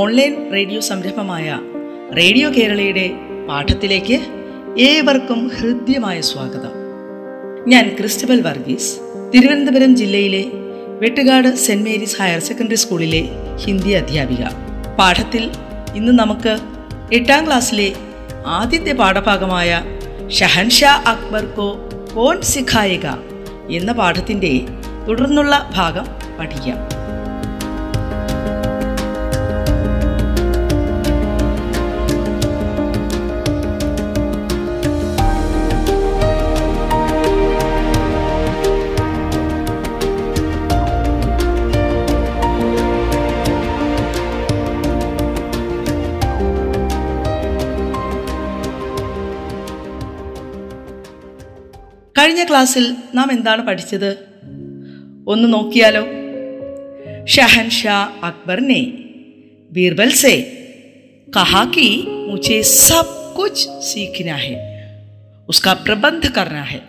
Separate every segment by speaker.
Speaker 1: Online radio സംരംഭമായ radio കേരളയുടെ പാഠത്തിലേക്ക് ഏവർക്കും ഹൃദ്യമായ സ്വാഗതം. ഞാൻ ക്രിസ്റ്റബൽ വർഗീസ് തിരുവനന്തപുരം ജില്ലയിലെ Vettukad Saint Mary's higher secondary സ്കൂളിലെ ഹിന്ദി അധ്യാപിക. പാഠത്തിൽ ഇന്ന് നമുക്ക് എട്ടാം ക്ലാസ്സിലെ ആദ്യത്തെ പാഠഭാഗമായ ഷഹൻഷാ അക്ബർ കോ കോൺ സിഖായിക എന്ന പാഠത്തിന്റെ തുടർന്നുള്ള ഭാഗം പഠിക്കാം. കഴിഞ്ഞ ക്ലാസ്സിൽ നാം എന്താണ് പഠിച്ചത് ഒന്ന് നോക്കിയാലോ ഷഹൻ ഷാ അക്ബർ ने बीरबल से कहा कि मुझे सब कुछ सीखना है उसका प्रबंध करना है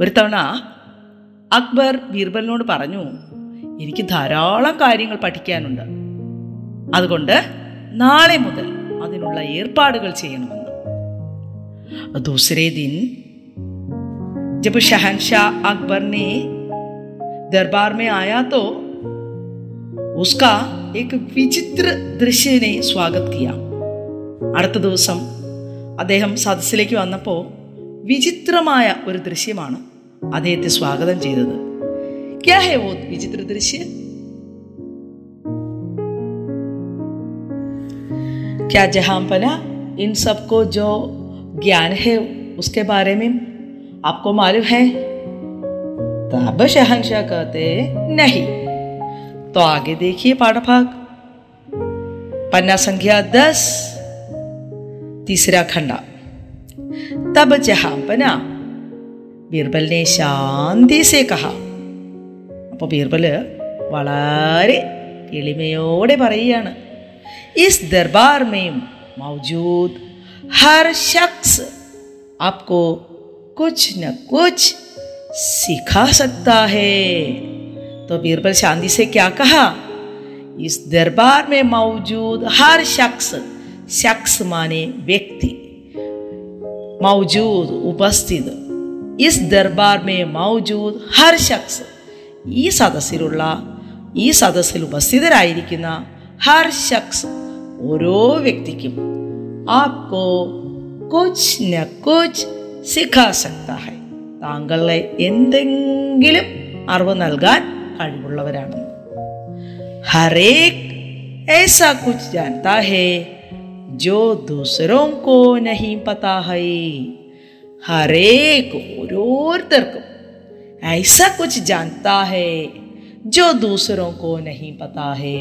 Speaker 1: ഒരു തവണ അക്ബർ ബീർബലിനോട് പറഞ്ഞു എനിക്ക് ധാരാളം കാര്യങ്ങൾ പഠിക്കാനുണ്ട് അതുകൊണ്ട് നാളെ മുതൽ അതിനുള്ള ഏർപ്പാടുകൾ ചെയ്യണമെന്ന് ദൂസരേ ദിൻ जब शहनशाह अकबर ने दरबार में आया तो उसका एक വിചിത്ര ദൃശ്യനെ സ്വാഗത് കിയ അടുത്ത ദിവസം അദ്ദേഹം സദസ്സിലേക്ക് വന്നപ്പോൾ വിചിത്രമായ ഒരു ദൃശ്യമാണ് അദ്ദേഹത്തെ സ്വാഗതം ചെയ്തത് ക്യാ ഹേ വോ വിചിത്ര ദൃശ്യ क्या जहां पना इन सबको जो ज्ञान है उसके बारे में आपको मालूम है तब शहनशाह कहते नहीं तो आगे देखिए पाठभाग पन्ना संख्या दस तीसरा खंडा तब जहां बना ബീർബൽ ने ശാന്തി സേ കഹ അപ്പോൾ ബീർബൽ വളരെ എളിമയോടെ പറയുകയാണ് इस दरबार में मौजूद हर शख्स आपको कुछ न कुछ सिखा सकता है तो बीरबल शांति से क्या कहा इस दरबार में मौजूद हर शख्स शख्स माने व्यक्ति मौजूद उपस्थित इस दरबार में मौजूद हर शख्स ഈ സദസ്സിലുള്ള ഈ സദസ്സിൽ ഉപസ്ഥിതരായിരിക്കുന്ന ഹർ ഷഖ്സ് ഓരോ വ്യക്തിക്കും ആപ്കോ കുച്ച് ന കുച്ച് സിഖാ സക്താ ഹൈ താങ്കളെ എന്തെങ്കിലും അറിവ് നൽകാൻ കഴിവുള്ളവരാണ് ഹരേക് ऐसा कुछ जानता है जो दूसरों को नहीं पता है हरेक ഓരോരുത്തർക്കും ऐसा कुछ जानता है जो दूसरों को नहीं पता है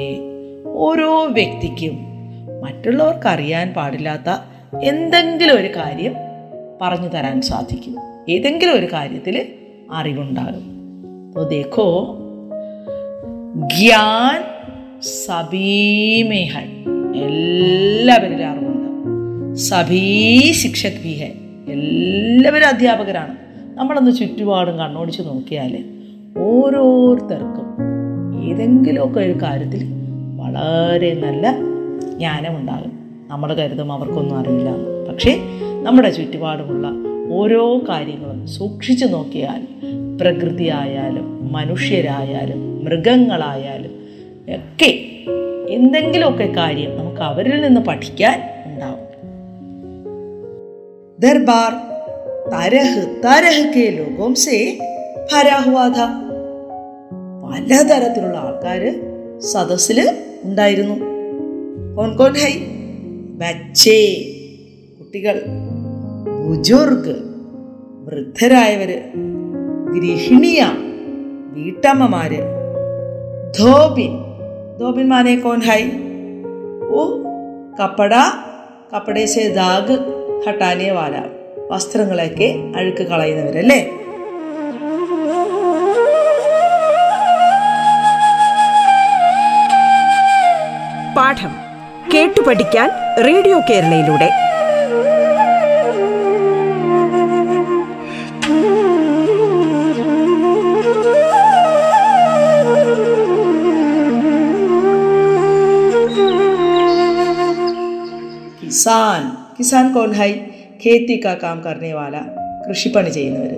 Speaker 1: ഓരോ വ്യക്തിക്കും മറ്റുള്ളവർക്ക് അറിയാൻ പാടില്ലാത്ത എന്തെങ്കിലും ഒരു കാര്യം പറഞ്ഞു തരാൻ സാധിക്കും ഏതെങ്കിലും ഒരു കാര്യത്തിൽ അറിവുണ്ടാകും तो देखो ജ്ഞാൻ സബീമേ ഹൈ എല്ലാവരിലും അറിവുണ്ട് സബീ ശിക്ഷക് ഭി ഹൈ എല്ലാവരും അധ്യാപകരാണ് നമ്മളൊന്ന് ചുറ്റുപാടും കണ്ണോടിച്ച് നോക്കിയാൽ ഓരോരുത്തർക്കും ഏതെങ്കിലുമൊക്കെ ഒരു കാര്യത്തിൽ വളരെ നല്ല ജ്ഞാനമുണ്ടാകും നമ്മൾ കരുതും അവർക്കൊന്നും അറിയില്ല പക്ഷേ നമ്മുടെ ചുറ്റുപാടുമുള്ള ഓരോ കാര്യങ്ങളും സൂക്ഷിച്ചു നോക്കിയാൽ പ്രകൃതിയായാലും മനുഷ്യരായാലും മൃഗങ്ങളായാലും ഒക്കെ എന്തെങ്കിലുമൊക്കെ കാര്യം നമുക്ക് അവരിൽ നിന്ന് പഠിക്കാൻ ഉണ്ടാവും. ദർബാർ തരഹ് തരഹ് കെ ലോകം സേ ഭരാഹുവാധ പലതരത്തിലുള്ള ആൾക്കാർ സദസ്സിൽ ഉണ്ടായിരുന്നു. കോൺ കോൺ ഹൈ? ബച്ചേ കുട്ടികൾ. ബുജുർഗ് വൃദ്ധരായവര് ഗൃഹിണിയ വീട്ടമ്മമാര് ധോബിൻ ധോബിൻ മാനെ കോൺ ഹൈ? ഓ കപ്പട കപ്പടേശ ദാഗ് ഹട്ടാനെ വാല വസ്ത്രങ്ങളൊക്കെ അഴുക്ക് കളയുന്നവരല്ലേ?
Speaker 2: പാഠം കേട്ടു പഠിക്കാൻ റേഡിയോ കേരളയിലൂടെ.
Speaker 1: കിസാൻ കിസാൻ കോൺ ഹൈ ഖേത്തി കാ കാം കർണേ കൃഷിപ്പണി ചെയ്യുന്നവർ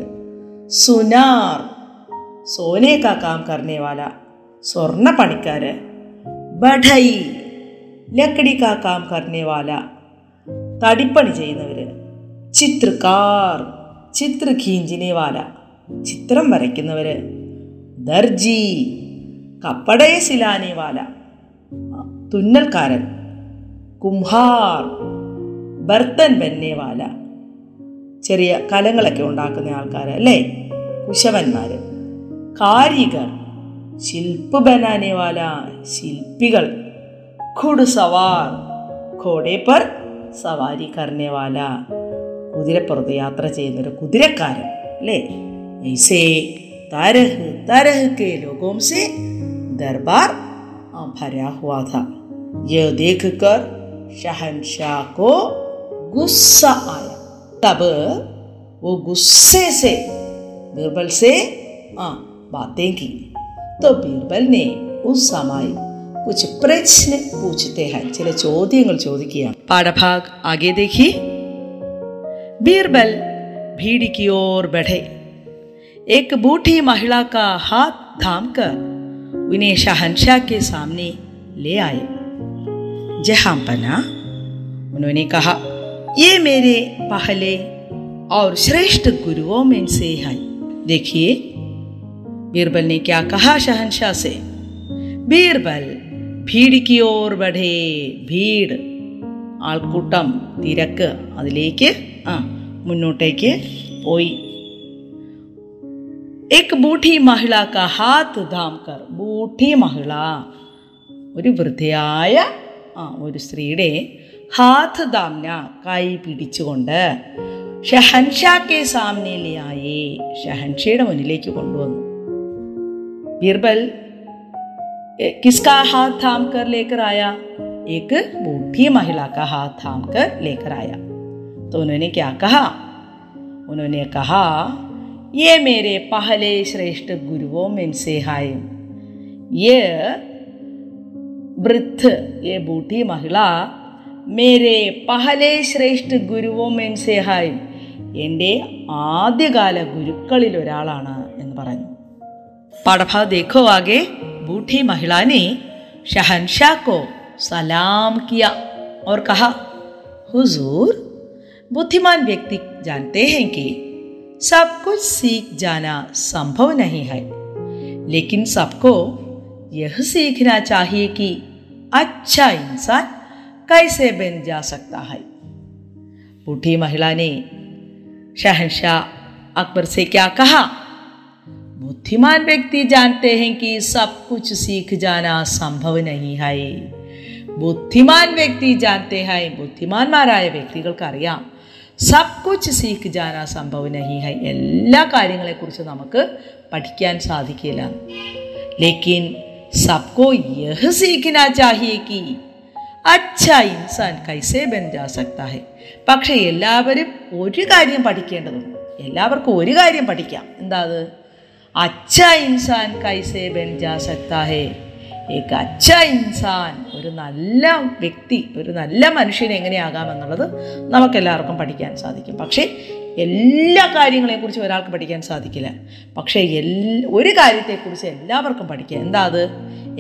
Speaker 1: സുനാർ സോനെ കാ കാം കർണേ വാല സ്വർണ പണിക്കാര് ബഠൈ ലക്കടി കാ കാം കർണേ തടിപ്പണി ചെയ്യുന്നവർ ചിത്രകാർ ചിത്ര ഖീഞ്ചിനെ വാല ചിത്രം വരയ്ക്കുന്നവർ ദർജി കപ്പടയെ സിലാനെ വാല തുന്നൽക്കാരൻ. കുംഹാർ ബർത്തൻ ബന്നേവാല. ചെറിയ കലങ്ങളൊക്കെ ഉണ്ടാക്കുന്ന ആൾക്കാർ അല്ലേ? കുശവന്മാർ കാരികർ ശില്പ് ബനാനേവാല ശില്പികൾ. ഘുഡ് സവാർ ഘോടേപ്പർ സവാരി കർണേവാല കുതിരപ്പുറത്ത് യാത്ര ചെയ്യുന്നൊരു കുതിരക്കാരൻ അല്ലേ? തരഹ് തരഹ് കെ ലോകോം ദർബാർ ഭരാ ഹുവാ ഷഹൻഷാ കോ गुस्सा आया। तब वो गुस्से से बीरबल से आ, बातें की। तो बीरबल ने उस समय कुछ प्रश्न पूछते हैं। चले चौदह ചോദ്യങ്ങൾ ചോദിക്കുകയാണ് പാഠഭാഗ് आगे देखिए। बीरबल भीड़ की ओर बढ़े। एक बूढ़ी महिला का हाथ थाम कर उन्हें शहनशाह के सामने ले आए। जहाँ बना उन्होंने कहा ये मेरे पहले और श्रेष्ठ गुरुओं में से है देखिए बीरबल ने क्या कहा शहनशाह से बीरबल भीड़ की ओर बढ़े ഭീഡ് ആൾക്കൂട്ടം തിരക്ക് അതിലേക്ക് ആ മുന്നോട്ടേക്ക് പോയി एक बूढ़ी महिला का ഹാത്ത് ധാംകർ ബൂഢി മഹിള ഒരു വൃദ്ധയായ ആ ഒരു സ്ത്രീയുടെ ഹാത്ത് ദാംന കൈ പിടിച്ചുകൊണ്ട് ഷഹൻഷാ കെ സാമ്നയിലായേ ഷഹൻഷയുടെ മുന്നിലേക്ക് കൊണ്ടുവന്നു ബീർബൽ किसका हाथ थाम कर लेकर आया एक बूढ़ी महिला का हाथ थाम कर लेकर आया तो उन्होंने क्या कहा उन्होंने कहा ये मेरे पहले श्रेष्ठ गुरुओं में से है ये वृद्ध ये बूढ़ी महिला मेरे പഹലെ ശ്രേഷ്ഠ ഗുരുവോ മെൻസേ ഹായ് എൻ്റെ ആദ്യകാല ഗുരുക്കളിൽ ഒരാളാണ് എന്ന് പറഞ്ഞു പടഭ ദേഖോ ആകെ ബൂഠി മഹിളാനെ ഷഹൻഷാ കോ സലാം കിയ और कहा हुजूर बुद्धिमान व्यक्ति जानते हैं कि सब कुछ सीख जाना संभव नहीं है लेकिन सबको यह सीखना चाहिए कि अच्छा इंसान कैसे बन जा सकता है बूढ़ी महिला ने शहनशाह अकबर से क्या कहा बुद्धिमान व्यक्ति जानते हैं कि सब कुछ सीख जाना संभव नहीं है ബുദ്ധിമാൻ വ്യക്തി ജാനത്തെ ഹൈ ബുദ്ധിമാന്മാരായ വ്യക്തികൾക്കറിയാം സബ് കുച്ച് സീഖ് ജാന സംഭവ നഹി ഹൈ എല്ലാ കാര്യങ്ങളെക്കുറിച്ച് നമുക്ക് പഠിക്കാൻ സാധിക്കില്ല ലേക്കിൻ സബ്കോ യഹ് സീഖിന ചാഹിയെ കി അച്ഛ ഇൻസാൻ കൈസേ ബൻ ജാ പക്ഷേ എല്ലാവരും ഒരു കാര്യം പഠിക്കേണ്ടതുണ്ട്. എല്ലാവർക്കും ഒരു കാര്യം പഠിക്കാം. എന്താ അത്? അച്ഛാ ഇൻസാൻ കൈസേ ബൻ ജാ സക്താ ഏക അച്ഛ ഇൻസാൻ ഒരു നല്ല വ്യക്തി ഒരു നല്ല മനുഷ്യൻ എങ്ങനെയാകാമെന്നുള്ളത് നമുക്കെല്ലാവർക്കും പഠിക്കാൻ സാധിക്കും. പക്ഷേ എല്ലാ കാര്യങ്ങളെക്കുറിച്ചും ഒരാൾക്ക് പഠിക്കാൻ സാധിക്കില്ല. പക്ഷേ എൽ ഒരു കാര്യത്തെക്കുറിച്ച് എല്ലാവർക്കും പഠിക്കുക എന്താ അത്?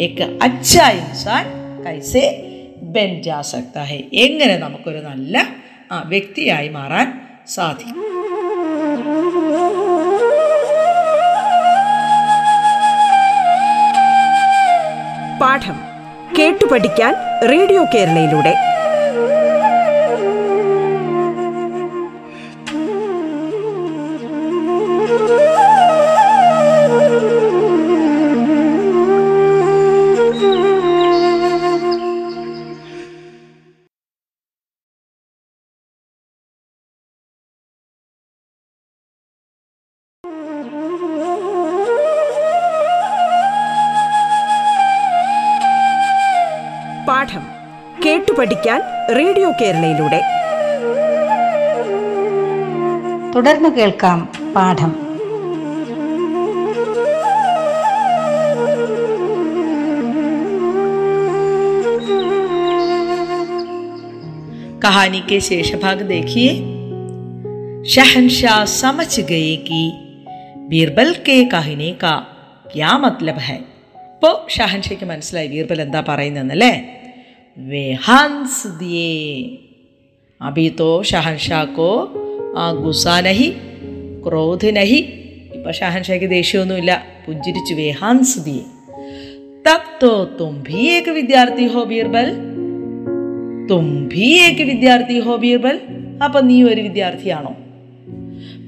Speaker 1: ഏക അച്ഛ ഇൻസാൻ കൈസേ ബൻ എങ്ങനെ നമുക്കൊരു നല്ല വ്യക്തിയായി മാറാൻ സാധിക്കും?
Speaker 2: പാഠം കേട്ടു പഠിക്കാൻ റേഡിയോ കേരളയിലൂടെ. പഠിക്കാൻ റേഡിയോ കേരളയിലൂടെ
Speaker 3: തുടർന്ന് കേൾക്കാം പാഠം
Speaker 1: कहानी के शेष भाग देखिए शहनशाह समझ गए कि ബീർബൽ കെ കഹിനെ കാ ക്യാ മത്ലബ് ഹൈ ഇപ്പോൾ ഷഹൻഷയ്ക്ക് മനസ്സിലായി ബീർബൽ എന്താ പറയുന്നതെന്നല്ലേ വേ ഹൻസ് ദിയേ അഭി തോ ഷഹൻഷാ കോ ഗുസാ നഹി ക്രോധ് നഹി ഇപ്പം ഷഹൻഷായ്ക്ക് ദേഷ്യമൊന്നുമില്ല പുഞ്ചിരിച്ചു വേ ഹൻസ് ദിയേ തബ് തോ തും ഭി ഏക വിദ്യാർത്ഥി ഹോ ബീർബൽ തും ഭി ഏക വിദ്യാർത്ഥി ഹോ ബീർബൽ അപ്പം നീ ഒരു വിദ്യാർത്ഥിയാണോ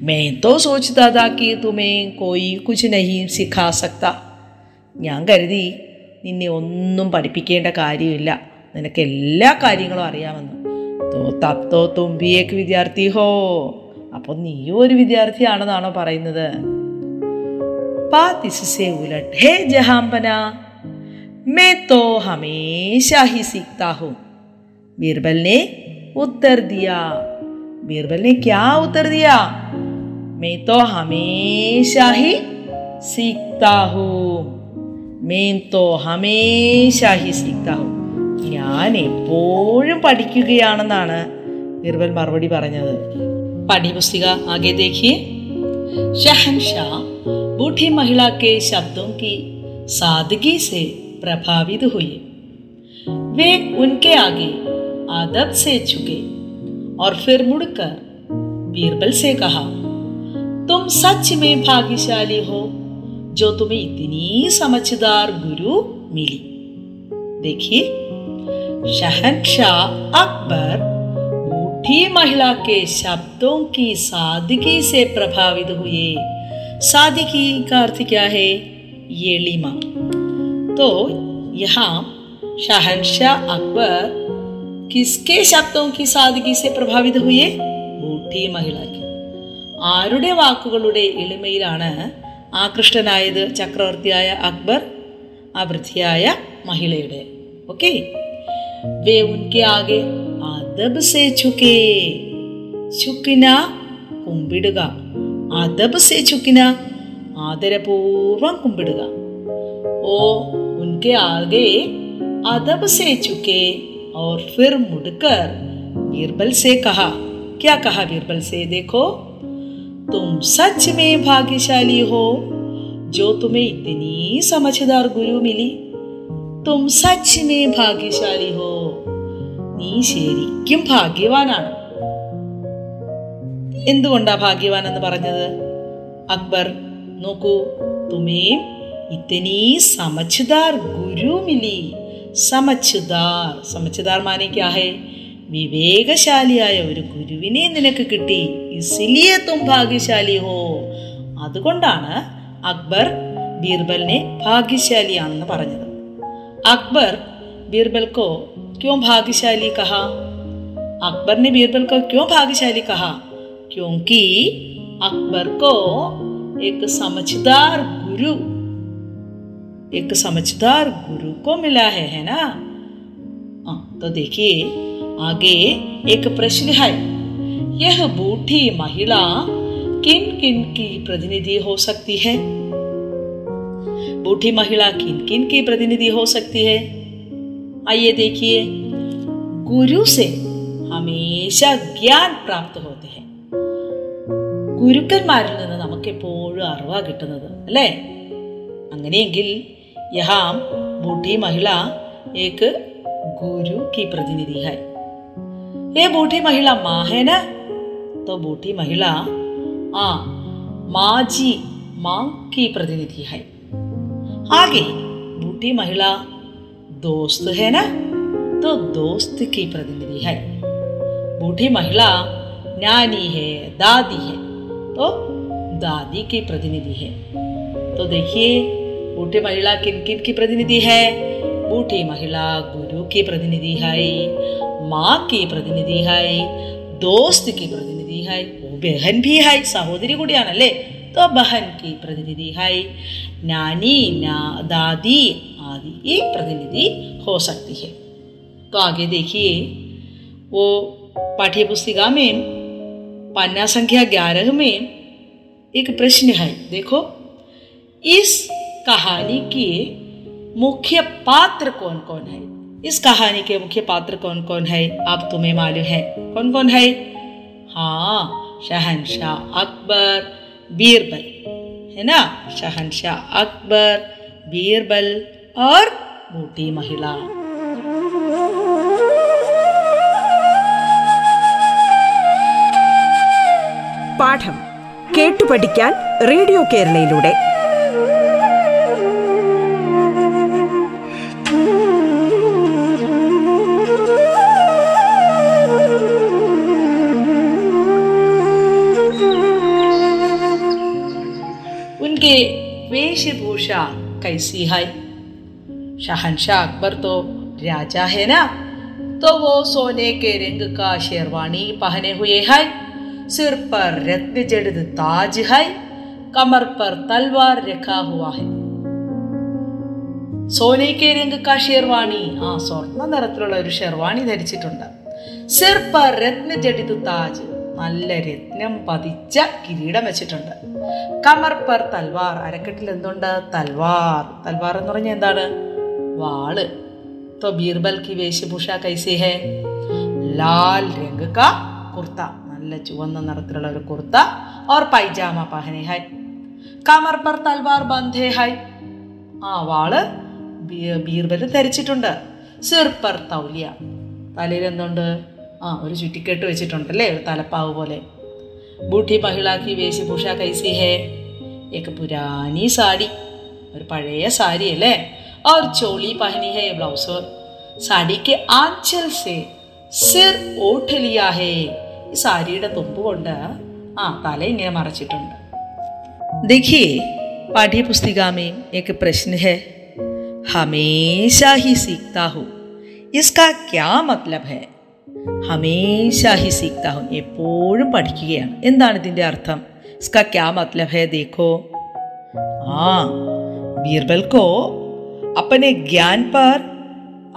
Speaker 1: मैं तो सोचता था कि तुम्हें कोई कुछ नहीं सिखा सकता ഞാൻ കരുതി നിന്നെ ഒന്നും പഠിപ്പിക്കേണ്ട കാര്യമില്ല നിനക്ക് എല്ലാ കാര്യങ്ങളും അറിയാമെന്ന് തോ തത്തോ തുമ്പിയേക്ക് വിദ്യാർത്ഥി ഹോ അപ്പോൾ നീയും ഒരു വിദ്യാർത്ഥിയാണെന്നാണോ പറയുന്നത് പാതിസെ ഉലട്ട് ഹേ ജഹാംബന मैं तो हमेशा ही सीखता हूँ बीरबल ने उत्तर दिया बीरबल ने क्या उत्तर दिया मैं तो हमेशा ही सीखता हूँ मैं तो हमेशा ही सीखता हूँ ഞാൻ എപ്പോഴും പഠിക്കുകയാണെന്നാണ് ബീർബൽ മറുപടി പറഞ്ഞത് പാഠ്യപുസ്തിക ആകെ देखिए शहनशाह बूढ़ी महिला के शब्दों की सादगी से प्रभावित हुए वे उनके आगे आदब से झुके और फिर मुड़कर बीरबल से कहा तुम सच में भाग्यशाली हो जो तुम्हें इतनी समझदार गुरु मिली देखिए शहनशाह अकबर बूढ़ी महिला के शब्दों की सादगी से प्रभावित हुए सादगी का अर्थ क्या है ये लीमा तो यहाँ शहनशाह अकबर किसके शब्दों की सादगी से प्रभावित हुए ബൂട്ടി മഹിളയ്ക്ക് ആരുടെ വാക്കുകളുടെ എളിമയിലാണ് ആകൃഷ്ടനായത് ചക്രവർത്തിയായ അക്ബർ ആ വൃദ്ധിയായ മഹിളയുടെ ഓക്കെ വേ ഉൻകെ ആകെ അദബ് സേ ചുക്കേ ചുക്കിന കുമ്പിടുക അദബ് സേ ചുക്കിന ആദരപൂർവം കുമ്പിടുക ഓ ഉൻകെ ആകെ അദബ് സേ ചുക്കേ और फिर मुड़कर बीरबल से कहा क्या कहा बीरबल से देखो तुम सच में भाग्यशाली हो जो तुम्हें इतनी समझदार गुरु मिली तुम सच में भाग्यशाली हो നീ ശരിക്കും ഭാഗ്യവാനാണ് എന്തുകൊണ്ടാ ഭാഗ്യവാൻ എന്ന് പറഞ്ഞത് അക്ബർ നോക്കൂ തുമേം ഇത്തനീ സമച്ഛദാർ ഗുരു മിലി സമച്ഛദാർ സമച്ഛദാർ മാനെ ക്യാ ഹേ വിവേകശാലിയായ ഒരു ഗുരുവിനെ നിനക്ക് കിട്ടി ഇസിലിയെ തും ഭാഗ്യശാലി ഹോ അതുകൊണ്ടാണ് അക്ബർ ബീർബലിനെ ഭാഗ്യശാലിയാണെന്ന് പറഞ്ഞത് अकबर बीरबल को क्यों भाग्यशाली कहा? अकबर ने बीरबल को क्यों भाग्यशाली कहा? क्योंकि अकबर को एक समझदार गुरु एक समझदार गुरु को मिला है है ना? आ, तो देखिए आगे एक प्रश्न है। यह बूढ़ी महिला किन किन की प्रतिनिधि हो सकती है? बूढ़ी महिला किन किन की प्रतिनिधि हो सकती है आइए देखिए गुरु से हमेशा ज्ञान प्राप्त होते हैं ഗുരുക്കന്മാരിൽ നിന്ന് നമുക്ക് എപ്പോഴും അറിവാ കിട്ടുന്നത് അല്ലേ അങ്ങനെയെങ്കിൽ യഹാം ബൂഢി മഹിള ഏക്ക് ഗുരു की प्रतिनिधि है ये बूढ़ी महिला माँ है ना तो बूढ़ी महिला आ माँ जी माँ की प्रतिनिधि है आगे। बूढ़ी महिला, दोस्त है ना? तो दोस्त की प्रतिनिधि है। बूढ़ी महिला नानी है, दादी है तो दादी की प्रतिनिधि है। तो देखिए बूढ़ी महिला किन किन की प्रतिनिधि है? बूढ़ी महिला गुरु की प्रतिनिधि है, माँ की प्रतिनिधि है, दोस्त की प्रतिनिधि है, वो बहन भी है, सहोदरी गुड़िया नल्ले तो बहन की प्रतिनिधि है नानी ना दादी आदि की प्रतिनिधि हो सकती है तो आगे देखिए वो पाठ्य पुस्तिका में पन्ना संख्या ग्यारह में एक प्रश्न है देखो इस कहानी के मुख्य पात्र कौन कौन है इस कहानी के मुख्य पात्र कौन कौन है आप तुम्हें मालूम है कौन कौन है हाँ शहनशाह अकबर बीरबल है ना शहनशाह अकबर बीरबल और बूटी महिला
Speaker 2: പാഠം കേട്ടു പഠിക്കാൻ റേഡിയോ കേരളയിലൂടെ
Speaker 1: उनके वेशभूषा कैसी है शहनशाह अकबर तो राजा है ना तो वो सोने के रंग का शेरवानी पहने हुए है सिर पर रत्न जड़ित ताज है कमर पर तलवार रखा हुआ है സോനയ്ക്ക് രംഗ് കാ ഷെർവാണി ആ സ്വർണ്ണ നിറത്തിലുള്ള ഒരു ഷെർവാണി ധരിച്ചിട്ടുണ്ട് സിർ പർ രത്ന ജഡിത് താജ് നല്ല രത്നം പതിച്ച കിരീടം വെച്ചിട്ടുണ്ട് കമർ പർ തൽവാർ അരക്കെട്ടിൽ എന്തുണ്ട് തൽവാർ തൽവാർ എന്ന് പറഞ്ഞാൽ എന്താണ് വാള് तो बीरबल की वेशभूषा कैसी है लाल रंग का കുർത്ത നല്ല ചുവന്ന നിറത്തിലുള്ള ഒരു കുർത്ത और പൈജാമ പഹനെ ഹൈ കമർ പർ തൽവാർ ബന്ധേ ഹൈ ആ വാള് ബീ- ബീർബൽ ധരിച്ചിട്ടുണ്ട് സിർ പർ തൗലിയ തലയിൽ എന്തുണ്ട് ആ ഒരു ചുറ്റിക്കെട്ട് വെച്ചിട്ടുണ്ടല്ലേ ഒരു തലപ്പാവ് പോലെ ബൂട്ടി മഹിളാക്കി വേശഭൂഷ കൈസി ഹേ एक പുരാനി സാരി ഒരു പഴയ സാരി അല്ലേ और चोली पहनी है ब्लाउज और साड़ी के आंचल से सिर ओठ लिया है ഈ സാരിയുടെ തുമ്പ് കൊണ്ട് ആ തല ഇങ്ങനെ മറച്ചിട്ടുണ്ട് देखिए पाठ्य पुस्तिका में एक प्रश्न है हमेशा ही सीखता हूँ इसका क्या मतलब है हमेशा ही सीखता हूँ എപ്പോഴും പഠിക്കുകയാണ് എന്താണ് ഇതിൻ്റെ അർത്ഥം इसका क्या मतलब है देखो हाँ बीरबल को अपने ज्ञान पर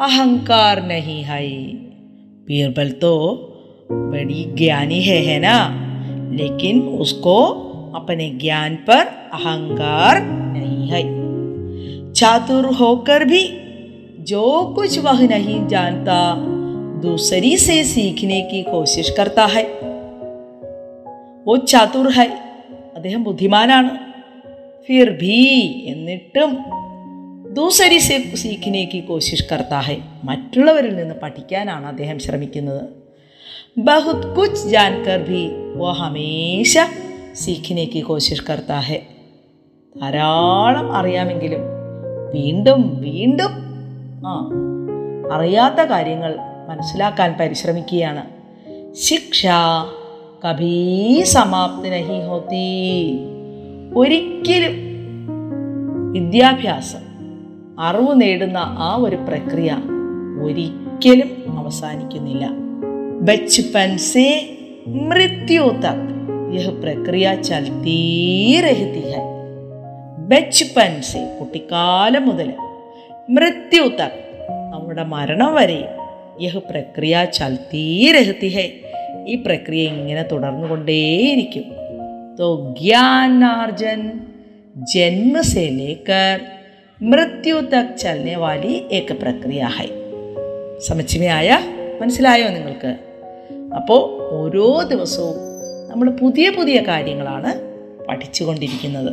Speaker 1: अहंकार नहीं है बीरबल तो बड़ी ज्ञानी है है ना लेकिन उसको अपने ज्ञान पर अहंकार नहीं है चातुर होकर भी जो कुछ वह नहीं जानता दूसरी से सीखने की कोशिश करता है वो ചാതുർ ഹൈ അദ്ദേഹം ബുദ്ധിമാനാണ് ഫിർ ഭീ എന്നിട്ടും ദൂസരി സെ സീഖിനേക്ക് കോശിഷ് കർത്താ ഹൈ മറ്റുള്ളവരിൽ നിന്ന് പഠിക്കാനാണ് അദ്ദേഹം ശ്രമിക്കുന്നത് ബഹുത് കുച്ച് ജാൻകർ ഭി വോ ഹമേശ സീഖിനേക്ക് കോശിഷ് കർത്താ ഹെ ധാരാളം അറിയാമെങ്കിലും വീണ്ടും വീണ്ടും ആ അറിയാത്ത കാര്യങ്ങൾ മനസ്സിലാക്കാൻ പരിശ്രമിക്കുകയാണ്. ശിക്ഷ കഭീ സമാപ്തി നഹി ഹോത്തി ഒരിക്കലും വിദ്യാഭ്യാസം അറിവ് നേടുന്ന ആ ഒരു പ്രക്രിയ ഒരിക്കലും അവസാനിക്കുന്നില്ല. ബച്പൻ സേ മൃത്യു തക് യഹ് പ്രക്രിയ ചൽത്തീ സേ കുട്ടിക്കാലം മുതൽ മൃത്യു തക് നമ്മുടെ മരണം വരെ യഹ് പ്രക്രിയ ചൽത്തീ രഹത്തി ഹൈ ഈ പ്രക്രിയ ഇങ്ങനെ തുടർന്നുകൊണ്ടേയിരിക്കും तो ज्ञानार्जन जन्म से लेकर മൃത്യു തക് ചലനെ വാലി ഏക പ്രക്രിയ ഹൈ സമച്ചിമയായ മനസ്സിലായോ നിങ്ങൾക്ക് അപ്പോൾ ഓരോ ദിവസവും നമ്മൾ പുതിയ പുതിയ കാര്യങ്ങളാണ് പഠിച്ചുകൊണ്ടിരിക്കുന്നത്